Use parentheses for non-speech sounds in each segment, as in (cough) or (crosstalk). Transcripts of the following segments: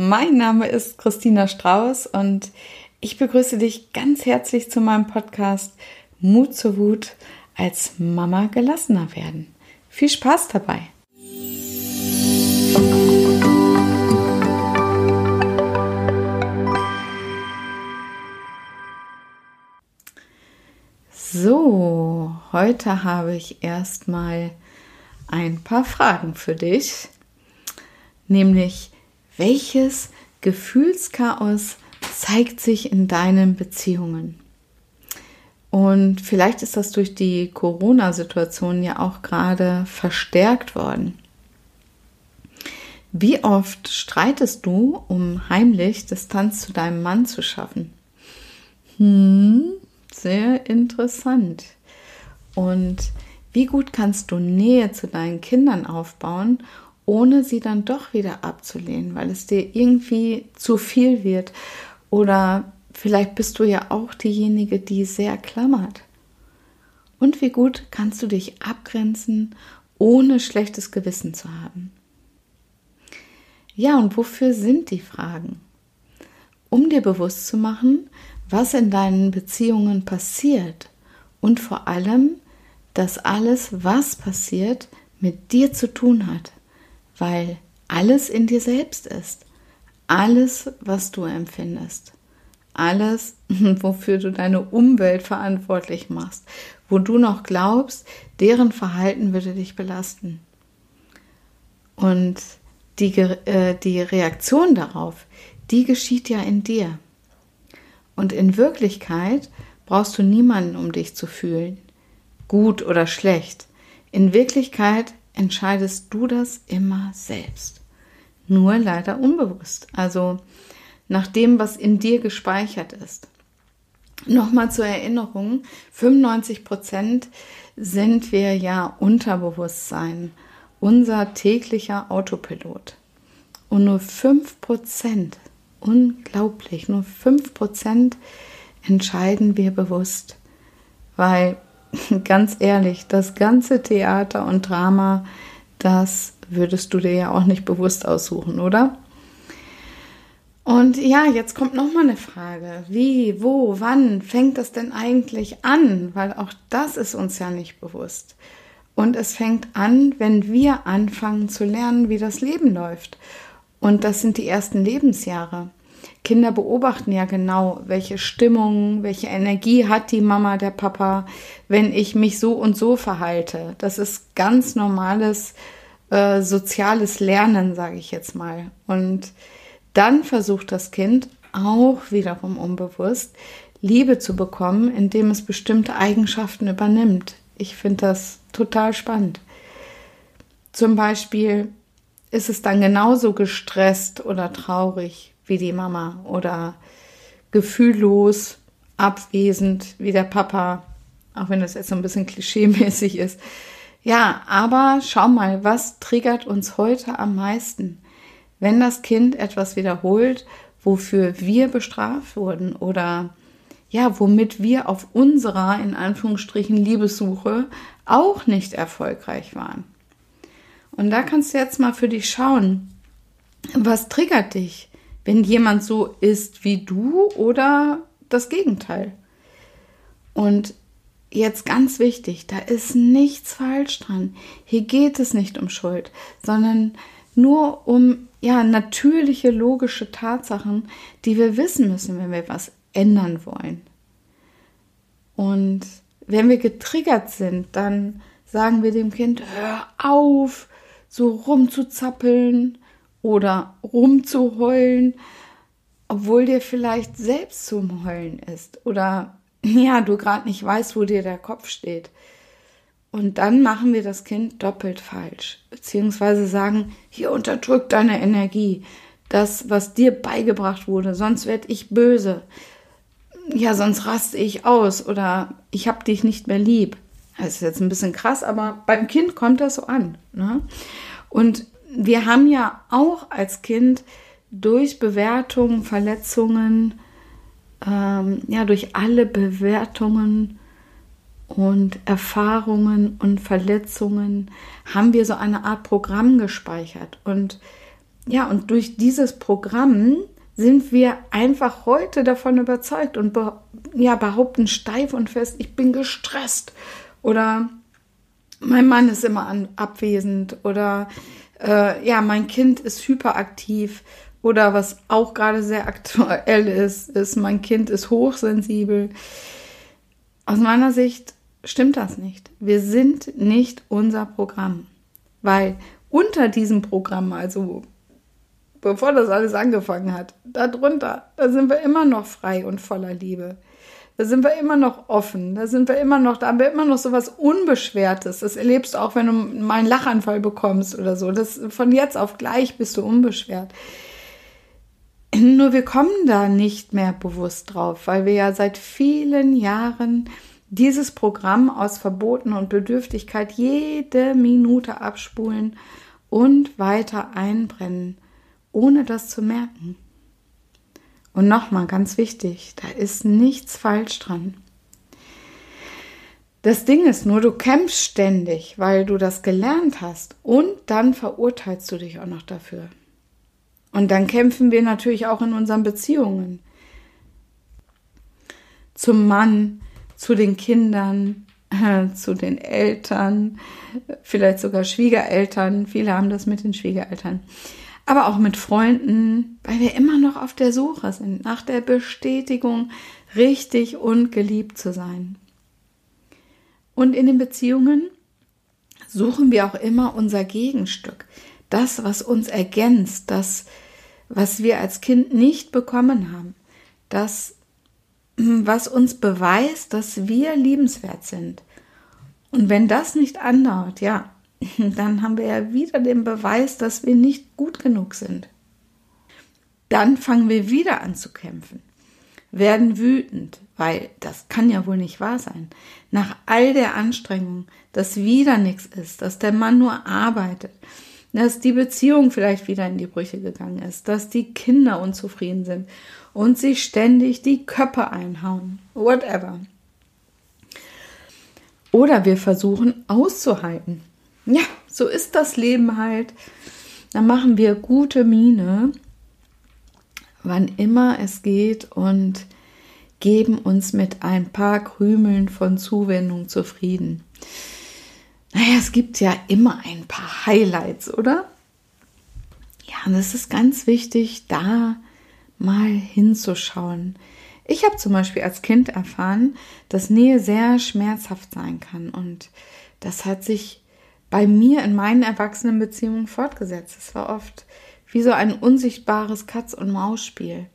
mein Name ist Christina Strauß und ich begrüße dich ganz herzlich zu meinem Podcast Mut zur Wut als Mama gelassener werden. Viel Spaß dabei! So, heute habe ich erstmal ein paar Fragen für dich, nämlich welches Gefühlschaos zeigt sich in deinen Beziehungen? Und vielleicht ist das durch die Corona-Situation ja auch gerade verstärkt worden. Wie oft streitest du, um heimlich Distanz zu deinem Mann zu schaffen? Hm, sehr interessant. Und wie gut kannst du Nähe zu deinen Kindern aufbauen, ohne sie dann doch wieder abzulehnen, weil es dir irgendwie zu viel wird? Oder vielleicht bist du ja auch diejenige, die sehr klammert. Und wie gut kannst du dich abgrenzen, ohne schlechtes Gewissen zu haben? Ja, und wofür sind die Fragen? Um dir bewusst zu machen, was in deinen Beziehungen passiert und vor allem, dass alles, was passiert, mit dir zu tun hat, weil alles in dir selbst ist. Alles, was du empfindest. Alles, (laughs) wofür du deine Umwelt verantwortlich machst, wo du noch glaubst, deren Verhalten würde dich belasten. Und die, äh, die Reaktion darauf, die geschieht ja in dir. Und in Wirklichkeit brauchst du niemanden, um dich zu fühlen, gut oder schlecht. In Wirklichkeit entscheidest du das immer selbst. Nur leider unbewusst. Also nach dem, was in dir gespeichert ist. Nochmal zur Erinnerung, 95 Prozent sind wir ja Unterbewusstsein unser täglicher Autopilot. Und nur 5%, unglaublich, nur 5% entscheiden wir bewusst. Weil, (laughs) ganz ehrlich, das ganze Theater und Drama, das würdest du dir ja auch nicht bewusst aussuchen, oder? Und ja, jetzt kommt noch mal eine Frage. Wie, wo, wann fängt das denn eigentlich an? Weil auch das ist uns ja nicht bewusst. Und es fängt an, wenn wir anfangen zu lernen, wie das Leben läuft. Und das sind die ersten Lebensjahre. Kinder beobachten ja genau, welche Stimmung, welche Energie hat die Mama, der Papa, wenn ich mich so und so verhalte. Das ist ganz normales äh, soziales Lernen, sage ich jetzt mal. Und dann versucht das Kind auch wiederum unbewusst Liebe zu bekommen, indem es bestimmte Eigenschaften übernimmt. Ich finde das total spannend. Zum Beispiel ist es dann genauso gestresst oder traurig wie die Mama oder gefühllos, abwesend wie der Papa, auch wenn das jetzt so ein bisschen klischeemäßig ist. Ja, aber schau mal, was triggert uns heute am meisten? Wenn das Kind etwas wiederholt, wofür wir bestraft wurden oder ja, womit wir auf unserer, in Anführungsstrichen, Liebessuche auch nicht erfolgreich waren. Und da kannst du jetzt mal für dich schauen, was triggert dich, wenn jemand so ist wie du oder das Gegenteil. Und jetzt ganz wichtig, da ist nichts falsch dran. Hier geht es nicht um Schuld, sondern nur um ja natürliche logische Tatsachen, die wir wissen müssen, wenn wir was ändern wollen. Und wenn wir getriggert sind, dann sagen wir dem Kind, hör auf, so rumzuzappeln oder rumzuheulen, obwohl dir vielleicht selbst zum Heulen ist oder (laughs) ja, du gerade nicht weißt, wo dir der Kopf steht. Und dann machen wir das Kind doppelt falsch, beziehungsweise sagen, hier unterdrückt deine Energie, das, was dir beigebracht wurde, sonst werde ich böse. Ja, sonst raste ich aus oder ich habe dich nicht mehr lieb. Das ist jetzt ein bisschen krass, aber beim Kind kommt das so an. Ne? Und wir haben ja auch als Kind durch Bewertungen, Verletzungen, ähm, ja, durch alle Bewertungen und Erfahrungen und Verletzungen haben wir so eine Art Programm gespeichert. Und ja, und durch dieses Programm sind wir einfach heute davon überzeugt und be ja, behaupten steif und fest, ich bin gestresst oder mein Mann ist immer an, abwesend oder äh, ja, mein Kind ist hyperaktiv oder was auch gerade sehr aktuell ist, ist, mein Kind ist hochsensibel. Aus meiner Sicht stimmt das nicht. Wir sind nicht unser Programm, weil unter diesem Programm, also bevor das alles angefangen hat, darunter, da sind wir immer noch frei und voller Liebe. Da sind wir immer noch offen, da sind wir immer noch, da haben wir immer noch so was Unbeschwertes. Das erlebst du auch, wenn du mal einen Lachanfall bekommst oder so. Das, von jetzt auf gleich bist du unbeschwert. Nur wir kommen da nicht mehr bewusst drauf, weil wir ja seit vielen Jahren dieses Programm aus Verboten und Bedürftigkeit jede Minute abspulen und weiter einbrennen, ohne das zu merken. Und nochmal ganz wichtig, da ist nichts falsch dran. Das Ding ist nur, du kämpfst ständig, weil du das gelernt hast und dann verurteilst du dich auch noch dafür. Und dann kämpfen wir natürlich auch in unseren Beziehungen. Zum Mann, zu den Kindern, (laughs) zu den Eltern, vielleicht sogar Schwiegereltern. Viele haben das mit den Schwiegereltern aber auch mit Freunden, weil wir immer noch auf der Suche sind nach der Bestätigung, richtig und geliebt zu sein. Und in den Beziehungen suchen wir auch immer unser Gegenstück, das, was uns ergänzt, das, was wir als Kind nicht bekommen haben, das, was uns beweist, dass wir liebenswert sind. Und wenn das nicht andauert, ja, (laughs) dann haben wir ja wieder den Beweis, dass wir nicht gut genug sind. Dann fangen wir wieder an zu kämpfen, werden wütend, weil das kann ja wohl nicht wahr sein. Nach all der Anstrengung, dass wieder nichts ist, dass der Mann nur arbeitet, dass die Beziehung vielleicht wieder in die Brüche gegangen ist, dass die Kinder unzufrieden sind und sich ständig die Köpfe einhauen, whatever. Oder wir versuchen auszuhalten, ja, so ist das Leben halt. Dann machen wir gute Miene, wann immer es geht und geben uns mit ein paar Krümeln von Zuwendung zufrieden. Naja, es gibt ja immer ein paar Highlights, oder? Ja, und es ist ganz wichtig, da mal hinzuschauen. Ich habe zum Beispiel als Kind erfahren, dass Nähe sehr schmerzhaft sein kann. Und das hat sich bei mir in meinen Erwachsenenbeziehungen fortgesetzt. Es war oft wie so ein unsichtbares Katz- und Maus-Spiel.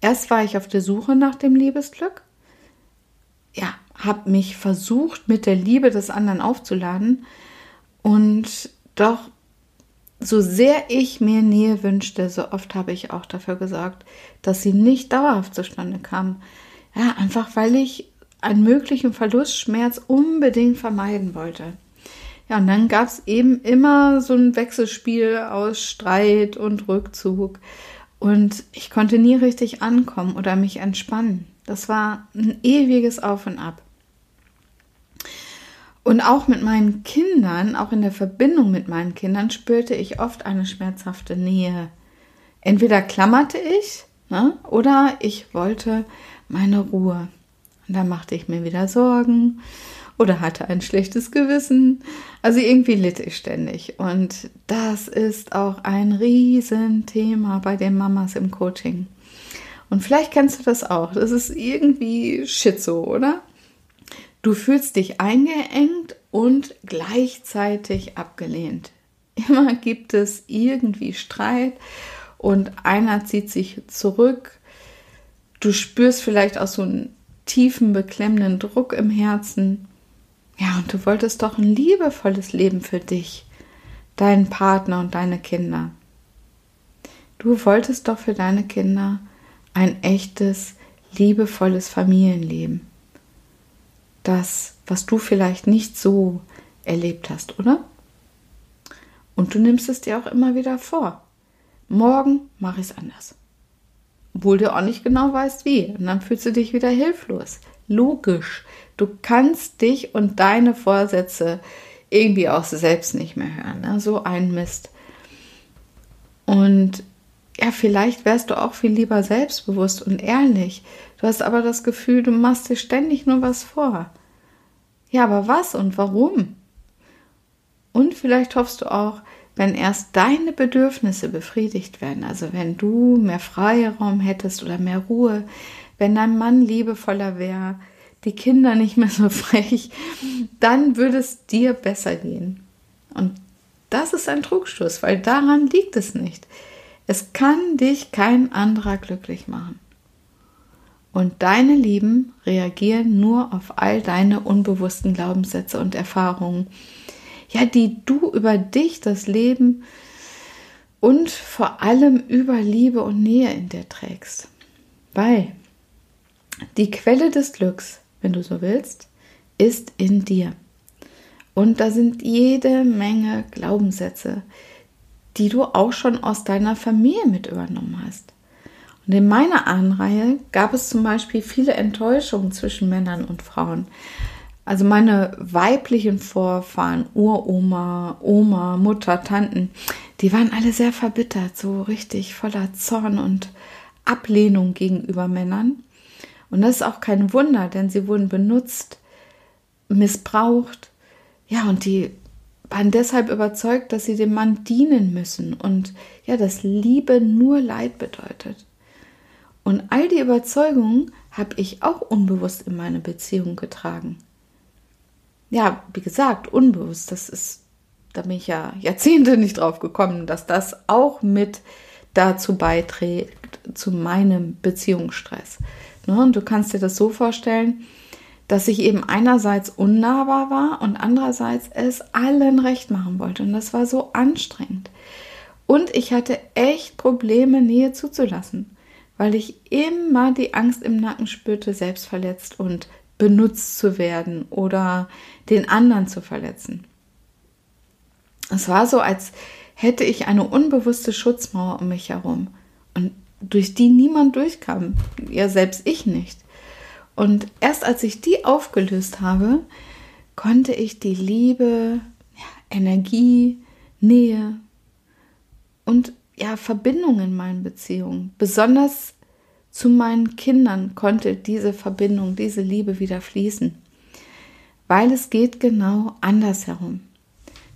Erst war ich auf der Suche nach dem Liebesglück. Ja, habe mich versucht, mit der Liebe des anderen aufzuladen. Und doch, so sehr ich mir Nähe wünschte, so oft habe ich auch dafür gesorgt, dass sie nicht dauerhaft zustande kam. Ja, einfach weil ich einen möglichen Verlustschmerz unbedingt vermeiden wollte. Ja, und dann gab es eben immer so ein Wechselspiel aus Streit und Rückzug. Und ich konnte nie richtig ankommen oder mich entspannen. Das war ein ewiges Auf und Ab. Und auch mit meinen Kindern, auch in der Verbindung mit meinen Kindern, spürte ich oft eine schmerzhafte Nähe. Entweder klammerte ich ne, oder ich wollte meine Ruhe. Und da machte ich mir wieder Sorgen oder hatte ein schlechtes Gewissen. Also irgendwie litt ich ständig. Und das ist auch ein Riesenthema bei den Mamas im Coaching. Und vielleicht kennst du das auch. Das ist irgendwie Schizo, oder? Du fühlst dich eingeengt und gleichzeitig abgelehnt. Immer gibt es irgendwie Streit und einer zieht sich zurück. Du spürst vielleicht auch so einen tiefen, beklemmenden Druck im Herzen. Ja, und du wolltest doch ein liebevolles Leben für dich, deinen Partner und deine Kinder. Du wolltest doch für deine Kinder ein echtes, liebevolles Familienleben. Das, was du vielleicht nicht so erlebt hast, oder? Und du nimmst es dir auch immer wieder vor. Morgen mache ich es anders. Obwohl du auch nicht genau weißt, wie. Und dann fühlst du dich wieder hilflos. Logisch. Du kannst dich und deine Vorsätze irgendwie auch selbst nicht mehr hören. Ne? So ein Mist. Und ja, vielleicht wärst du auch viel lieber selbstbewusst und ehrlich. Du hast aber das Gefühl, du machst dir ständig nur was vor. Ja, aber was und warum? Und vielleicht hoffst du auch, wenn erst deine Bedürfnisse befriedigt werden, also wenn du mehr Freiraum hättest oder mehr Ruhe, wenn dein Mann liebevoller wäre, die Kinder nicht mehr so (laughs) frech, dann würde es dir besser gehen. Und das ist ein Trugschluss, weil daran liegt es nicht. Es kann dich kein anderer glücklich machen. Und deine Lieben reagieren nur auf all deine unbewussten Glaubenssätze und Erfahrungen, ja, die du über dich, das Leben und vor allem über Liebe und Nähe in dir trägst. Weil die Quelle des Glücks, wenn du so willst, ist in dir. Und da sind jede Menge Glaubenssätze, die du auch schon aus deiner Familie mit übernommen hast. Und in meiner Ahnenreihe gab es zum Beispiel viele Enttäuschungen zwischen Männern und Frauen. Also meine weiblichen Vorfahren, Uroma, Oma, Mutter, Tanten, die waren alle sehr verbittert, so richtig voller Zorn und Ablehnung gegenüber Männern. Und das ist auch kein Wunder, denn sie wurden benutzt, missbraucht. Ja, und die waren deshalb überzeugt, dass sie dem Mann dienen müssen und ja, dass Liebe nur Leid bedeutet. Und all die Überzeugungen habe ich auch unbewusst in meine Beziehung getragen ja, wie gesagt, unbewusst. Das ist, da bin ich ja Jahrzehnte nicht drauf gekommen, dass das auch mit dazu beiträgt, zu meinem Beziehungsstress. Ne? Und du kannst dir das so vorstellen, dass ich eben einerseits unnahbar war und andererseits es allen recht machen wollte. Und das war so anstrengend. Und ich hatte echt Probleme, Nähe zuzulassen, weil ich immer die Angst im Nacken spürte, selbst verletzt und benutzt zu werden oder den anderen zu verletzen. Es war so, als hätte ich eine unbewusste Schutzmauer um mich herum durch die niemand durchkam, ja selbst ich nicht. Und erst als ich die aufgelöst habe, konnte ich die Liebe, ja, Energie, Nähe und ja Verbindung in meinen Beziehungen, besonders zu meinen Kindern konnte diese Verbindung, diese Liebe wieder fließen. Weil es geht genau andersherum.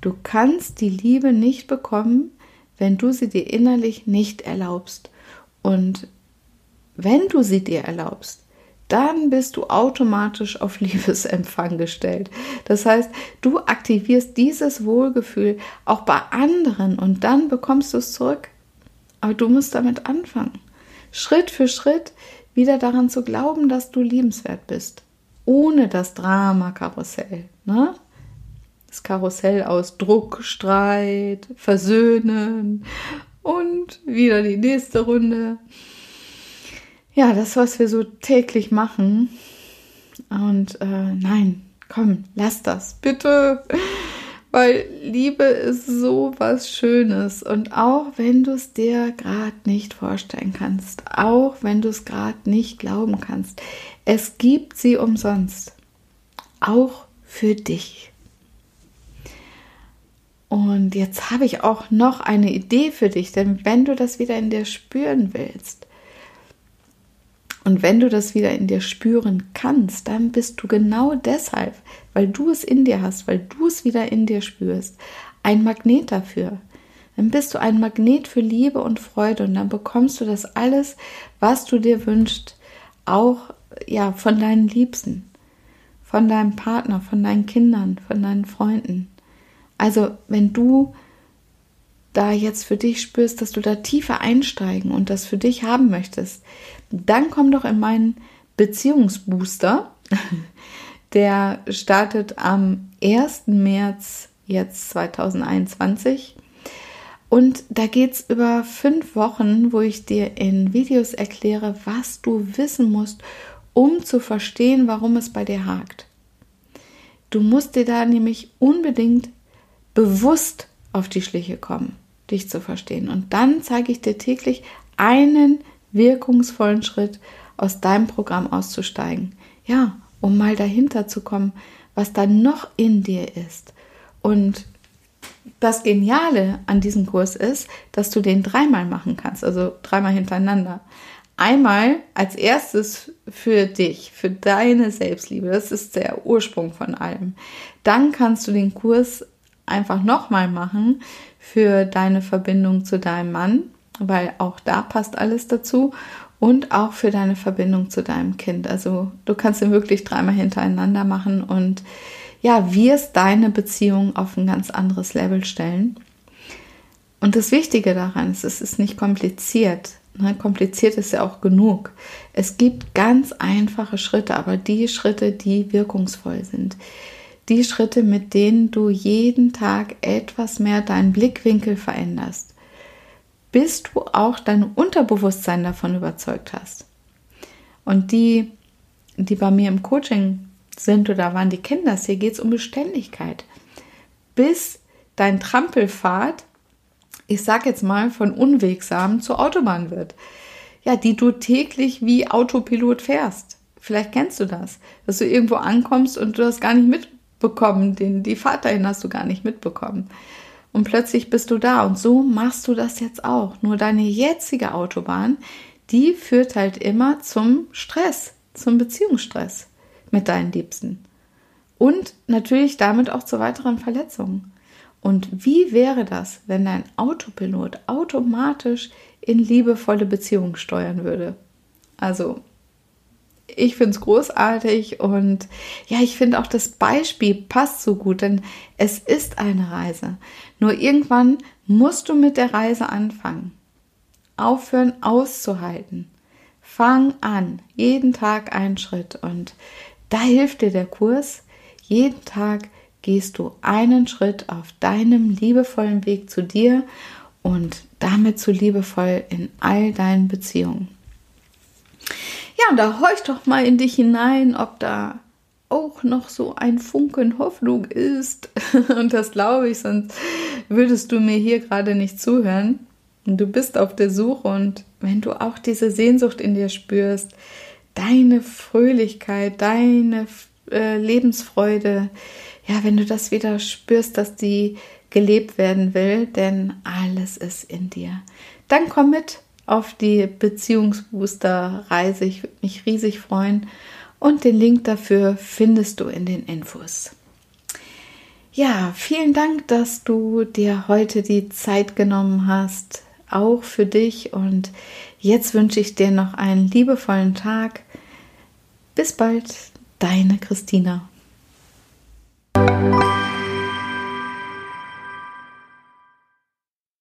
Du kannst die Liebe nicht bekommen, wenn du sie dir innerlich nicht erlaubst. Und wenn du sie dir erlaubst, dann bist du automatisch auf (laughs) Liebesempfang gestellt. Das heißt, du aktivierst dieses Wohlgefühl auch bei anderen und dann bekommst du es zurück. Aber du musst damit anfangen. Schritt für Schritt wieder daran zu glauben, dass du liebenswert bist. Ohne das Drama-Karussell. Ne? Das Karussell aus Druck, Streit, Versöhnen und wieder die nächste Runde. Ja, das, was wir so täglich machen. Und äh, nein, komm, lass das, bitte weil Liebe ist so was Schönes und auch wenn du es dir gerade nicht vorstellen kannst, auch wenn du es gerade nicht glauben kannst, es gibt sie umsonst, auch für dich. Und jetzt habe ich auch noch eine Idee für dich, denn wenn du das wieder in dir spüren willst, und wenn du das wieder in dir spüren kannst, dann bist du genau deshalb, weil du es in dir hast, weil du es wieder in dir spürst, ein Magnet dafür. Dann bist du ein Magnet für Liebe und Freude und dann bekommst du das alles, was du dir wünschst, auch ja von deinen Liebsten, von deinem Partner, von deinen Kindern, von deinen Freunden. Also, wenn du da jetzt für dich spürst, dass du da tiefer einsteigen und das für dich haben möchtest, dann komm doch in meinen Beziehungsbooster. (laughs) Der startet am 1. März jetzt 2021. Und da geht es über fünf Wochen, wo ich dir in Videos erkläre, was du wissen musst, um zu verstehen, warum es bei dir hakt. Du musst dir da nämlich unbedingt bewusst auf die Schliche kommen dich zu verstehen. Und dann zeige ich dir täglich einen wirkungsvollen Schritt, aus deinem Programm auszusteigen. Ja, um mal dahinter zu kommen, was da noch in dir ist. Und das Geniale an diesem Kurs ist, dass du den dreimal machen kannst, also dreimal hintereinander. Einmal als erstes für dich, für deine Selbstliebe. Das ist der Ursprung von allem. Dann kannst du den Kurs einfach nochmal machen für deine Verbindung zu deinem Mann, weil auch da passt alles dazu und auch für deine Verbindung zu deinem Kind. Also du kannst ihn wirklich dreimal hintereinander machen und ja, wirst deine Beziehung auf ein ganz anderes Level stellen. Und das Wichtige daran ist, es ist nicht kompliziert. Ne? Kompliziert ist ja auch genug. Es gibt ganz einfache Schritte, aber die Schritte, die wirkungsvoll sind. Die Schritte, mit denen du jeden Tag etwas mehr deinen Blickwinkel veränderst bis du auch dein Unterbewusstsein davon überzeugt hast. Und die, die bei mir im Coaching sind oder waren, die kennen das. Hier geht es um Beständigkeit. Bis dein Trampelfahrt, ich sag jetzt mal, von unwegsam zur Autobahn wird. Ja, die du täglich wie Autopilot fährst. Vielleicht kennst du das, dass du irgendwo ankommst und du hast gar nicht mitbekommen, den, die dahin hast du gar nicht mitbekommen und plötzlich bist du da. Und so machst du das jetzt auch. Nur deine jetzige Autobahn, die führt halt immer zum Stress, zum Beziehungsstress mit deinen Liebsten. Und natürlich damit auch zu weiteren Verletzungen. Und wie wäre das, wenn dein Autopilot automatisch in liebevolle Beziehungen steuern würde? Also ich finde es großartig und ja, ich finde auch das Beispiel passt so gut, denn es ist eine Reise. Nur irgendwann musst du mit der Reise anfangen. Aufhören auszuhalten. Fang an, jeden Tag einen Schritt und da hilft dir der Kurs. Jeden Tag gehst du einen Schritt auf deinem liebevollen Weg zu dir und damit zu liebevoll in all deinen Beziehungen. Ja, und da horch doch mal in dich hinein, ob da auch noch so ein Funken Hoffnung ist. (laughs) Und das glaube ich, sonst würdest du mir hier gerade nicht zuhören. Und du bist auf der Suche und wenn du auch diese Sehnsucht in dir spürst, deine Fröhlichkeit, deine äh, Lebensfreude, ja, wenn du das wieder spürst, dass die gelebt werden will, denn alles ist in dir, dann komm mit auf die Beziehungsbooster-Reise. Ich würde mich riesig freuen. Und den Link dafür findest du in den Infos. Ja, vielen Dank, dass du dir heute die Zeit genommen hast, auch für dich. Und jetzt wünsche ich dir noch einen liebevollen Tag. Bis bald, deine Christina.